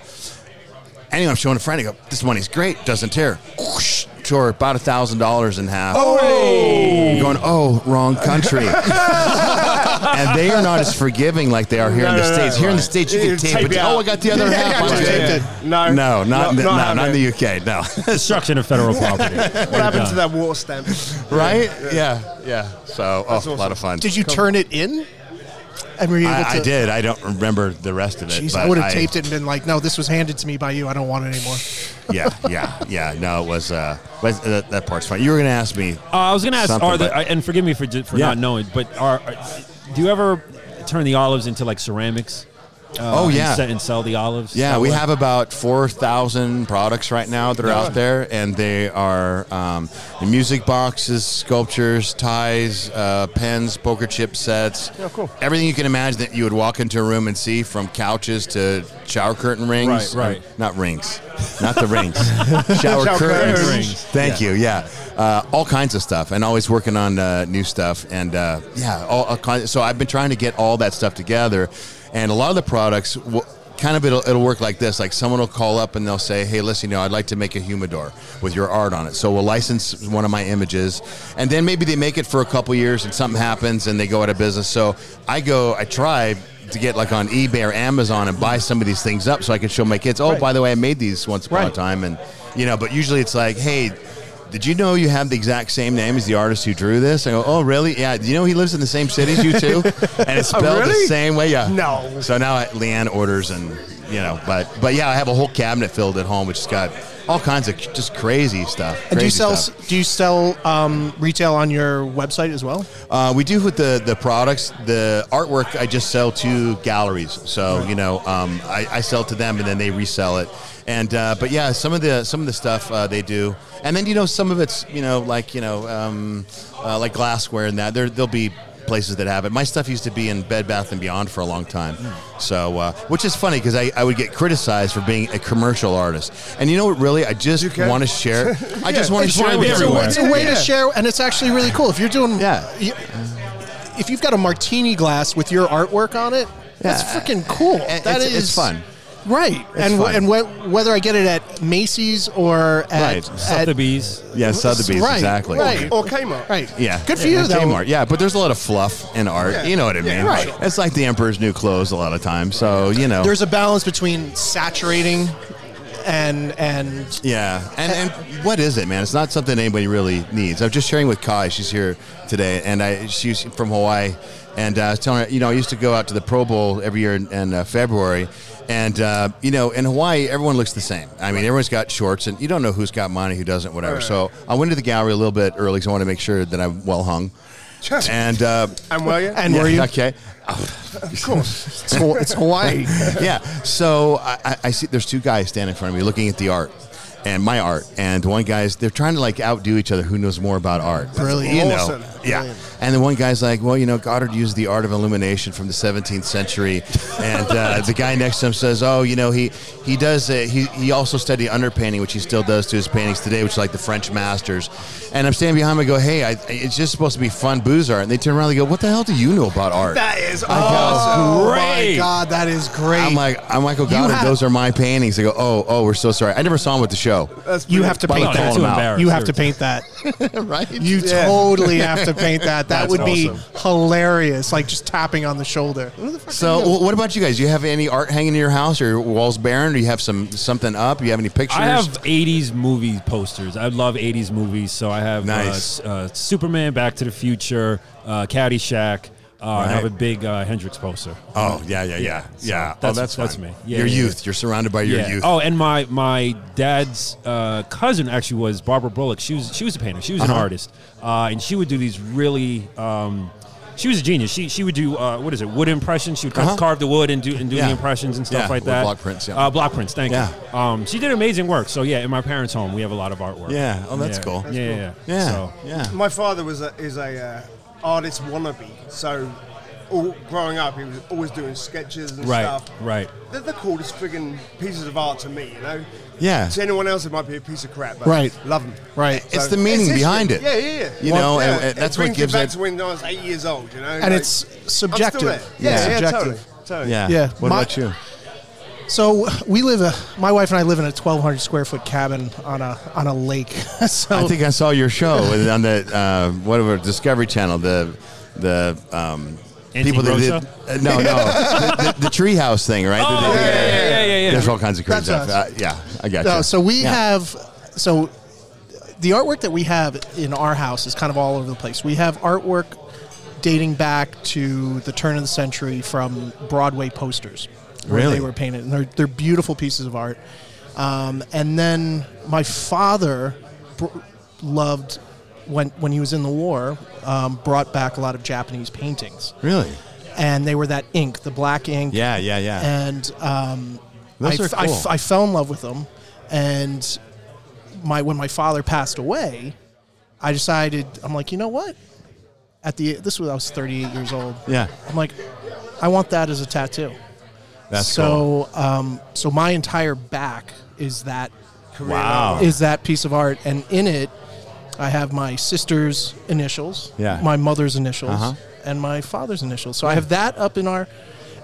anyway, I'm showing a friend. I go, "This money's great. Doesn't tear." Whoosh, tore about a thousand dollars in half. Oh! I'm going, oh, wrong country. and they are not as forgiving like they are here No, in the no, no, states. here in the states, you You can tape, tape it. it Oh. I got the other Yeah, half. I got on you tape. taped No, No, not, not, no, not, happening. in the UK. No. destruction of federal property. What happened to that water stamp? right? Yeah, yeah. So, oh, a lot of fun. Did you turn it in? And were you able to? I, I did. I don't remember the rest of it. Jeez, but I would have taped it and been like, "No, this was handed to me by you. I don't want it anymore." Yeah, yeah, yeah. No, it was. Uh, but that, that part's fine. You were going to ask me. Uh, I was going to ask, are the, but- and forgive me for for Yeah. not knowing, but are, are do you ever turn the olives into like ceramics? Uh, Oh, and yeah. and sell the olives. Yeah, we way? have about 4,000 products right now that are out there, and they are um, music boxes, sculptures, ties, uh, pens, poker chip sets. Yeah, cool. Everything you can imagine that you would walk into a room and see from couches to shower curtain rings. Right, right. Or Not rings. Not the rings. shower, Shower curtains. curtains. Rings. Thank you. Yeah. Uh, all kinds of stuff, and always working on uh, new stuff. And uh, yeah, all, all kinds. So I've been trying to get all that stuff together, and a lot of the products. Will, Kind of it'll, it'll work like this. Like someone will call up and they'll say hey listen you know I'd like to make a humidor with your art on it. So we'll license one of my images. And then maybe they make it for a couple years and something happens and they go out of business. So I go I try to get like on eBay or Amazon and buy some of these things up so I can show my kids oh by the way I made these once upon a time. And you know but usually it's like hey did you know you have the exact same name as the artist who drew this? I go, oh, really? Yeah. Do you know he lives in the same city as you too? and it's oh, spelled the really? same way. Yeah. No. So now Leanne orders, and you know, but but yeah, I have a whole cabinet filled at home, which has got all kinds of just crazy stuff. And do you sell stuff. do you sell um, retail on your website as well? Uh, we do with the the products. The artwork I just sell to galleries. So you know, um, I, I sell to them, and then they resell it. And uh, but yeah, some of the some of the stuff uh, they do, and then you know some of it's you know like you know um, uh, like glassware and that. There there'll be places that have it. My stuff used to be in Bed Bath and Beyond for a long time, so uh, which is funny because I, I would get criticized for being a commercial artist. And you know what? Really, I just can. want to share. I just want to share with it's, a, everyone. it's a way Yeah. to share, and it's actually really cool. If you're doing, Yeah. you- if you've got a martini glass with your artwork on it, that's freaking cool. And That it's- is it's fun. Right? and fun. and wh- whether I get it at Macy's or at, Right. at Sotheby's. Yeah, Sotheby's, right, exactly. right. Or Kmart. right, Yeah, good for Yeah, you though. Kmart, yeah, but there's a lot of fluff in art. Yeah. You know what I Yeah, mean? right. It's like the Emperor's New Clothes a lot of times. So you know, There's a balance between saturating and and yeah, and and what is it, man? It's not something anybody really needs. I'm just sharing with Kai. She's here today, and I she's from Hawaii, and uh, I was telling her, you know, I used to go out to the Pro Bowl every year in, in uh, February. And uh, you know, in Hawaii, everyone looks the same. I mean, everyone's got shorts, and you don't know who's got money, who doesn't, whatever. So I went to the gallery a little bit early because I want to make sure that I'm well hung. And uh, And were you? and were you? okay? of course. It's, it's Hawaii. yeah. So I, I- I see there's two guys standing in front of me looking at the art and my art, and one guy's they're trying to like outdo each other. Who knows more about art? Brilliant. You know. Awesome. Yeah. Brilliant. And then one guy's like, well, you know, Godard used the art of illumination from the 17th century, and uh, the guy next to him says, oh, you know, he he does uh, he he also studied underpainting, which he still does to his paintings today, which is like the French masters. And I'm standing behind him, I go, hey, I, it's just supposed to be fun booze art, and they turn around, and they go, what the hell do you know about art? That is Oh awesome. my Great. God, that is great. I'm like, I'm Michael Godard. have- Those are my paintings. They go, oh, oh, we're so sorry. I never saw him at the show. That's you have to paint the No, way, you're that. too them out. embarrassed. You have to paint that. right? You totally have to paint that. That That's would be awesome. hilarious. Like just tapping on the shoulder. Who the fuck So, are you? what about you guys? Do you have any art hanging in your house, or your walls barren? Do you have some something up? Do you have any pictures? I have 80s movie posters. I love 80s movies, so I have Nice. uh, uh, Superman, Back to the Future, uh, Caddyshack. Uh, I have a big uh, Hendrix poster. Oh, yeah, yeah, yeah, so yeah. oh, that's- that's that's fun. me. Yeah, your yeah, youth. You're surrounded by your yeah. youth. Oh, and my my dad's uh, cousin actually was Barbara Bullock. She was she was a painter. She was an Uh-huh. artist, uh, and she would do these really. Um, she was a genius. She she would do uh, what is it? Wood impressions. She would Uh-huh. carve the wood and do and do Yeah. the impressions and stuff Yeah, like with that. block prints, yeah. Uh, block prints. Thank Yeah. you. Um, she did amazing work. So yeah, in my parents' home, we have a lot of artwork. Yeah. Oh, that's yeah. cool. yeah, yeah, yeah. yeah, So, yeah. My father was a, is a uh, artist wannabe, so all, growing up he was always doing sketches and right, stuff. right. Right. They're the coolest friggin' pieces of art to me, you know. Yeah. To anyone else, it might be a piece of crap. But Right. Love them. Right. It's the meaning history. behind it. Yeah, yeah, yeah. You know, and- yeah, and that's it what brings gives me back it- to when I was eight years old. You know, and like, it's I'm still subjective. there. Yeah, yeah, subjective. totally, totally. Yeah. Yeah, What my- about you? So we live a my wife and I live in a 1,200 square foot cabin on a on a lake. so I think I saw your show on the uh, whatever Discovery Channel. The the um, people that did uh, no no the, the, the treehouse thing, right? Oh, That they- yeah, yeah, yeah, yeah, yeah. There's all kinds of crazy That's stuff. Uh, yeah, I got No, you. so we Yeah. have so the artwork that we have in our house is kind of all over the place. We have artwork dating back to the turn of the century from Broadway posters. Where Really? they were painted, and they're they're beautiful pieces of art. Um, and then my father br- loved when when he was in the war, um, brought back a lot of Japanese paintings, really. and they were that ink, the black ink, Yeah, yeah, yeah. and um, Those I, are f- I f- cool. I fell in love with them. And my when my father passed away, I decided I'm like, you know what? At the this was I was 38 years old. yeah, I'm like, I want that as a tattoo. That's cool. so um, so my entire back is that Wow. is that piece of art, and in it, I have my sister's initials, Yeah. my mother's initials, Uh-huh. and my father's initials. So I have that up in our,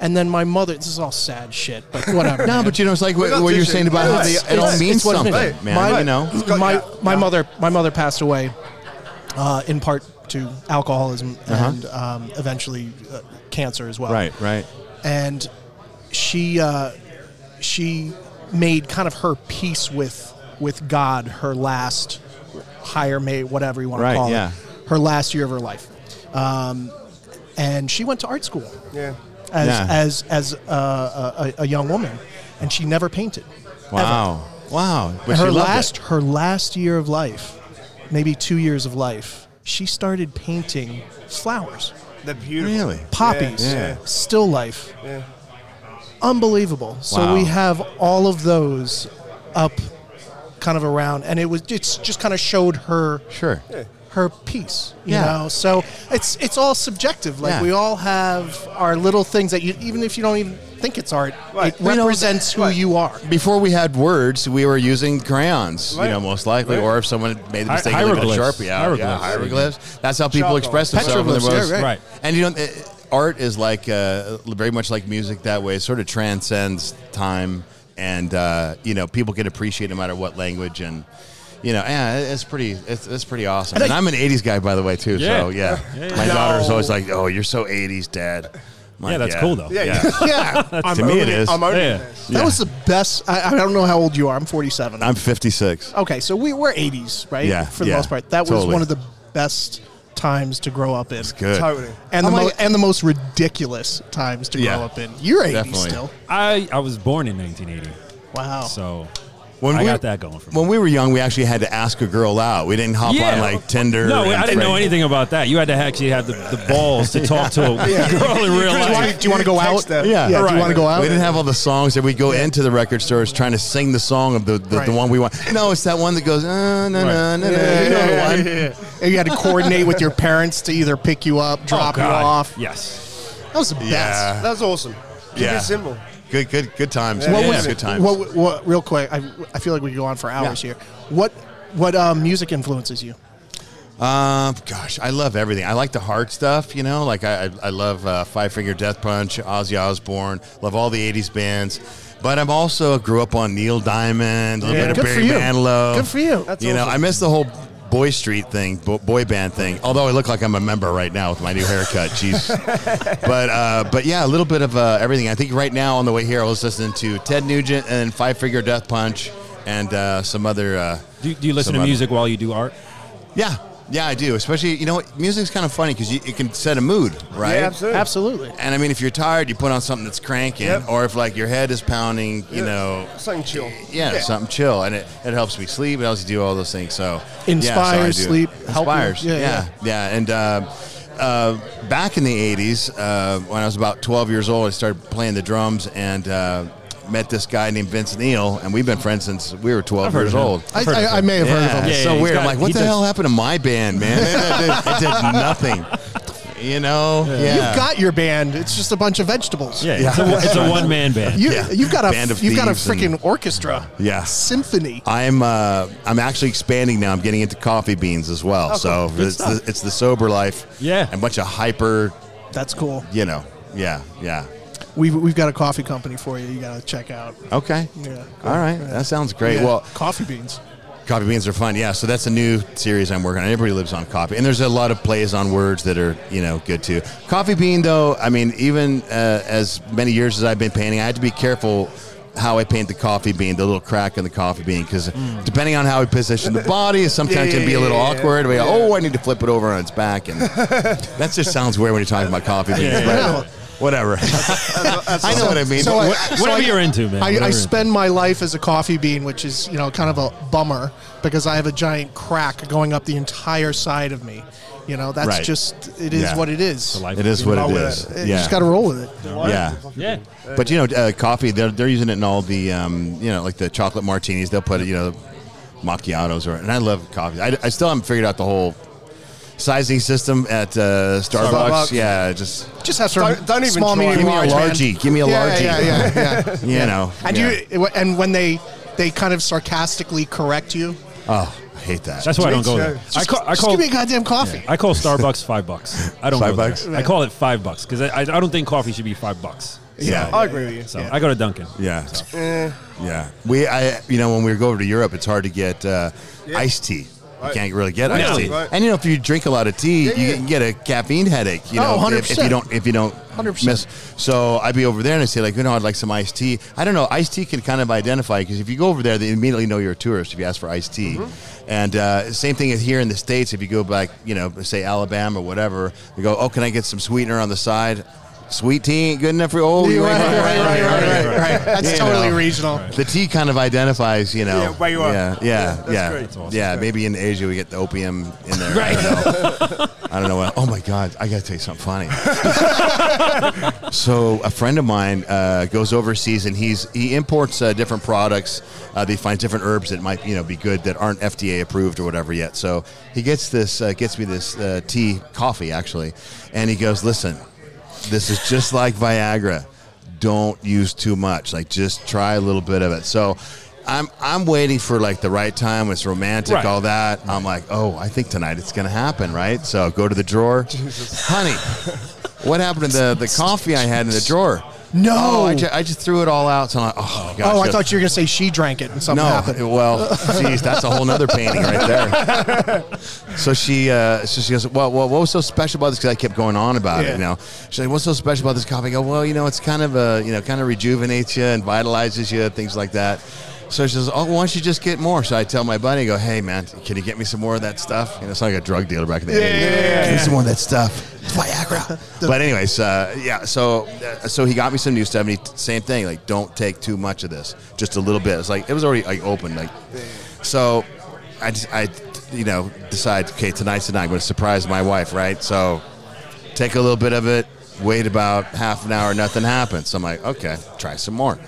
and then my mother. This is all sad shit, but whatever. No, but you know, it's like what, what you're tissue. saying about how It's- they, it all it's- means it's something, is. man. My- you know, my yeah, my mother my mother passed away uh, in part to alcoholism Uh-huh. and um, eventually uh, cancer as well. right, right. And she uh, she made kind of her peace with with God her last higher mate, whatever you want Right, to call yeah. it, her last year of her life. Um, and she went to art school Yeah. as Yeah. as as uh, a, a young woman, and she never painted. ever. Wow. Wow. But And she her loved last it. her last year of life, maybe two years of life, she started painting flowers, They're beautiful. Really? poppies, Yeah. still life. Yeah. Unbelievable. So Wow. we have all of those up, kind of around, and it was it's just kind of showed her Sure. her piece. You Yeah. know, so it's it's all subjective. Like Yeah. we all have our little things that you even if you don't even think it's art, Right. it We know represents who right. you are. Before we had words, we were using crayons, Right. you know, most likely. Right. Or if someone made the mistake of a sharpie out. Hieroglyphs. Yeah, hieroglyphs. That's how people Charcoal. express themselves. when Petroglyphs, there yeah, right. Right. And you know, eh, art is like uh, very much like music that way. It sort of transcends time, and uh, you know, people can appreciate no matter what language. And you know, yeah, it's pretty, it's, it's pretty awesome. And And I- I'm an '80s guy, by the way, too. Yeah. So yeah, Yeah, yeah. my No. daughter's always like, "Oh, you're so '80s, Dad." I'm Yeah, like, that's cool though. Yeah. Yeah. Yeah, I'm To me, it owning- is. I'm owning Yeah. this. that was the best. I, I don't know how old you are. I'm 47. I'm 56. Okay, so we were 80s, right? Yeah, For the yeah, most part, that was totally. one of the best times to grow up in. Good. Totally. And the I'm mo- like- and the most ridiculous times to Yeah, grow up in. You're 80s definitely. still. I I was born in 1980, Wow. so When I we- got that going for me. When we were young, we actually had to ask a girl out. We didn't hop on like Tinder. No, I didn't know anything about that. You had to actually have the, the balls to talk to a girl in real do you life. want, do you want to go out? Text them. Yeah. Yeah. Do you want to go out? We didn't have all the songs that we go into the record stores trying to sing the song of the, the, Right. the one we want. No, it's that one that goes, uh, na, na, na, na, Yeah, you know the yeah, one. And you had to coordinate with your parents to either pick you up, drop Oh, you off. Yes. That was the best. Yeah. That's awesome. Keep Yeah. it simple. Good, good, good times. What Yeah, good times. What, what, real quick, I, I feel like we could go on for hours Yeah. here. What what um, music influences you? Um, gosh, I love everything. I like the hard stuff, you know. Like I, I, love uh, Five Finger Death Punch, Ozzy Osbourne. Love all the '80s bands. But I'm also grew up on Neil Diamond, a little Yeah. bit of Good Barry. Manilow. Good for you. That's you know. I miss the whole Boy Street thing, bo- boy band thing. Although I look like I'm a member right now with my new haircut. Jeez. but uh, but yeah, a little bit of uh, everything. I think right now on the way here, I was listening to Ted Nugent and Five Finger Death Punch and uh, some other. Uh, Do, do you listen some to other- music while you do art? Yeah, yeah, I do. Especially, you know, what? music's kind of funny because it can set a mood, right? Yeah, absolutely. Absolutely. And I mean, if you're tired, you put on something that's cranking, Yep. or if like your head is pounding, you Yeah. know, Something chill. yeah, something chill, and it, it helps me sleep. It helps you do all those things. So Inspires, yeah, so I do. sleep, help you. inspires. Yeah, Yeah, yeah, And uh, uh, back in the '80s, uh, when I was about 12 years old, I started playing the drums and. Uh, Met this guy named Vince Neil, and we've been friends since we were 12 years old. I, I've heard of I, I may have heard of Yeah, him. it's Yeah, so he's weird. got- I'm like, what he the does- hell happened to my band, man? it, did, it did nothing. You know? Yeah. You've got your band. It's just a bunch of vegetables. Yeah, It's, a, it's a one man band. You, Yeah. You've got a Band of you've got a freaking orchestra. Yeah. Symphony. I'm uh, I'm actually expanding now. I'm getting into coffee beans as well. so Good it's the, it's the sober life. Yeah. And a bunch of hyper, That's cool. you know. Yeah, yeah. We've, we've got a coffee company for you. You got to check out. Okay. Yeah. All right. That sounds great. Yeah. Well, coffee beans. Coffee beans are fun, yeah. So that's a new series I'm working on. Everybody lives on coffee, and there's a lot of plays on words that are you know good too. Coffee bean, though, I mean, even uh, as many years as I've been painting, I had to be careful how I paint the coffee bean, the little crack in the coffee bean, because depending on how we position the body, sometimes Yeah, can be a little yeah, yeah, awkward. We go, oh, I need to flip it over on its back, and that just sounds weird when you're talking about coffee beans. Yeah, but yeah. Whatever. I know what I mean. So I, What- so Whatever I- you're into, man. I, I you're spend my life as a coffee bean, which is you know kind of a bummer because I have a giant crack going up the entire side of me. You know that's Right. just it is Yeah. what it is. It is what it is. it with is. it. You just got to roll with it. yeah. Yeah. But you know, uh, coffee they're, they're using it in all the um, you know like the chocolate martinis. They'll put it you know macchiatos or and I love coffee. I, I still haven't figured out the whole sizing system at uh, Starbucks. Starbucks. Yeah, just Just have some Don't- don't even small, medium, give me a large, man. largie. Give me a yeah, largie. Yeah, yeah, yeah. you know. And yeah. you and when they they kind of sarcastically correct you, Oh, I hate that. That's why I don't go there. too. I call, I just call, give me a goddamn coffee. I call Starbucks five bucks. I don't Five go there. bucks? I call it five bucks because I, I, I don't think coffee should be five bucks. yeah. I agree with you. So I go to Dunkin'. Yeah. Eh, Yeah. We, I, you know, when we go over to Europe, it's hard to get uh, iced tea. You can't really get No. iced tea. Right. And you know, if you drink a lot of tea, Yeah, you yeah. can get a caffeine headache. You Oh, know, if, if you don't if you don't 100%. miss. So I'd be over there and I'd say like, you know, I'd like some iced tea. I don't know, iced tea can kind of identify because if you go over there, they immediately know you're a tourist if you ask for iced tea. Mm-hmm. And uh, same thing as here in the states. If you go back, you know, say Alabama or whatever, they go, oh, can I get some sweetener on the side? Sweet tea ain't good enough for oh, Right, right, right, right, right. That's totally regional. the tea kind of identifies, you know. Yeah, where you are. Yeah, yeah, that's yeah. great. That's awesome. Yeah, maybe in Asia we get the opium in there. Right. I don't know. I don't know what. Oh my God, I got to tell you something funny. so a friend of mine uh, goes overseas and he's he imports uh, different products. Uh, he finds different herbs that might you know be good that aren't FDA approved or whatever yet. So he gets this uh, gets me this uh, tea coffee actually, and he goes, listen, this is just like Viagra. Don't use too much. Like just try a little bit of it. So I'm I'm waiting for like the right time. It's romantic, Right. all that. I'm like, oh, I think tonight it's gonna happen, right? So go to the drawer, honey. What happened to the the coffee I had in the drawer? No. Oh, I, ju- I just threw it all out. So I'm like, oh my gosh. Oh, I thought you were going to say she drank it and something no, happened. well, geez, that's a whole other painting right there. so she, uh, so she goes, well, well, what was so special about this? Because I kept going on about it. You know, she's like, what's so special about this coffee? I go, well, you know, it's kind of a, you know, kind of rejuvenates you and vitalizes you, things like that. So she says, "Oh, why don't you just get more?" So I tell my buddy, I "Go, hey man, can you get me some more of that stuff?" You know, it's like a drug dealer back in the day. Give me some more of that stuff. It's Viagra. but anyways, uh, yeah. So, uh, so he got me some new stuff, and he same thing. Like, don't take too much of this, just a little bit. It's like it was already like open. Like, so I, just, I, you know, decide. Okay, tonight's the night. I'm going to surprise my wife, right? So take a little bit of it. Wait about half an hour. Nothing happens. So I'm like, okay, try some more.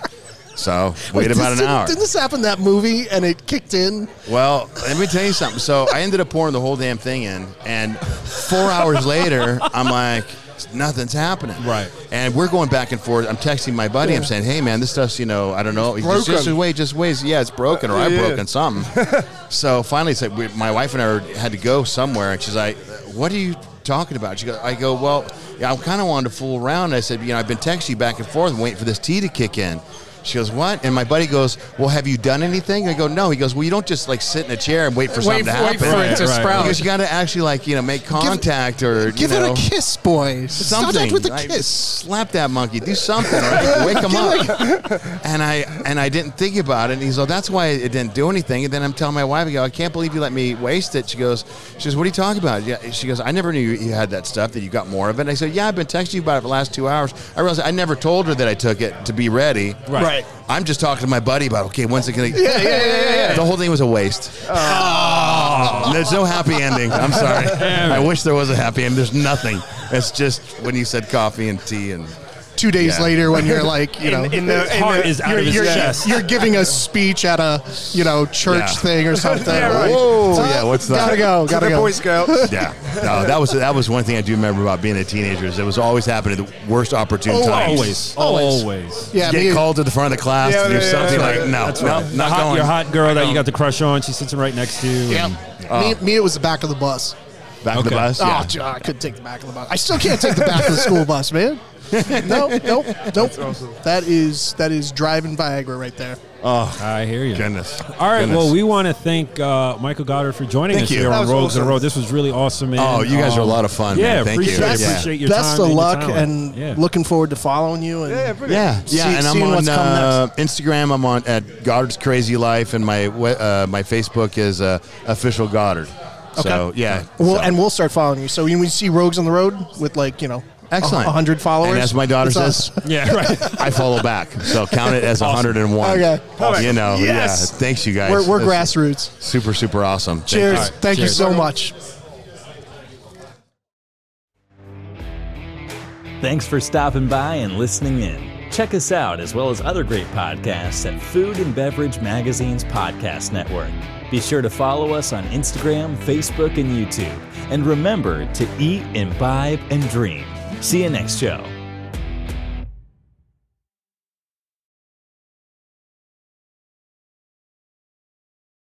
So wait about an didn't, hour. Didn't this happen in that movie and it kicked in? Well, let me tell you something. So I ended up pouring the whole damn thing in, and four hours later, I'm like, nothing's happening. Right. And we're going back and forth. I'm texting my buddy. I'm saying, hey man, this stuff's you know, I don't know. He's just, just wait, just wait. Yeah, it's broken, or I've broken something. so finally, it's like we, my wife and I had to go somewhere, and she's like, what are you? Talking about, she goes. I go. Well, yeah, I kind of wanted to fool around. And I said, you know, I've been texting you back and forth, waiting for this tea to kick in. She goes, what? And my buddy goes, well, have you done anything? I go, no. He goes, well, you don't just like sit in a chair and wait for Wait, something to wait happen. for it to Right, right, sprout. He goes, you got to actually like you know make contact or Give know it a kiss, boy. something. Contact with a Like, kiss. slap that monkey. Do something, right? Wake him up. and I and I didn't think about it. And he's like, that's why it didn't do anything. And then I'm telling my wife, I go, I can't believe you let me waste it. She goes, she goes, what are you talking about? Yeah. She goes, I never knew you, you had that stuff. That you got more of it. And I said, yeah, I've been texting you about it for the last two hours. I realized I never told her that I took it to be ready. Right. Right. I'm just talking to my buddy about okay, when's it gonna? Yeah, yeah, yeah, yeah, yeah. The whole thing was a waste. Oh, ah. there's no happy ending. I'm sorry. I wish there was a happy end. There's nothing. It's just when you said coffee and tea and Two days Yeah. later, when you're like, you know, In, in the, His in heart the, is out you're, of his you're, chest. you're giving a speech at a, you know, church Yeah. thing or something. Yeah, right. whoa, yeah, what's that? Gotta go. Gotta the go. Boy Scout. Yeah, no, that was that was one thing I do remember about being a teenager. Is it was always happening at the worst opportune Oh, times. Always, Always. always. Yeah, Get me- called to the front of the class Yeah, to do yeah, yeah, something that's like right. no, That's no, right. The not hot, going. your hot girl that you got the crush on, she's sitting right next to you. Yeah. Oh. Me, me, it was the back of the bus. Back of the bus. Oh, Yeah. gee, I couldn't take the back of the bus. I still can't take the back of the school bus, man. No, nope, nope. That is that is driving Viagra right there. Oh, I hear you. Goodness. All right. Goodness. Well, we want to thank uh, Michael Godard for joining Thank us you. here That on was Rogues on the awesome. Road. This was really awesome, man. Oh, you guys are a lot of fun, Yeah, man. Thank you. appreciate, Yeah. appreciate your time. Best of and your luck, and yeah. looking forward to following you. And Yeah, brilliant. Yeah, yeah, and I'm on uh, Instagram. I'm on at Godard's Crazy Life, and my uh, my Facebook is uh, official Godard. So Okay. yeah, Well, so- and we'll start following you. So when we see Rogues on the Road with like you know, Excellent. a hundred followers, And as my daughter says, yeah, right. I follow back. So count it as 101. Okay. You know, Yes. yeah. Thanks, you guys. we're, we're grassroots. Super, super awesome. Thank Cheers! you. Thank you Cheers. so much. Thanks for stopping by and listening in. Check us out as well as other great podcasts at Food and Beverage Magazine's Podcast Network. Be sure to follow us on Instagram, Facebook, and YouTube. And remember to eat, imbibe, and dream. See you next show.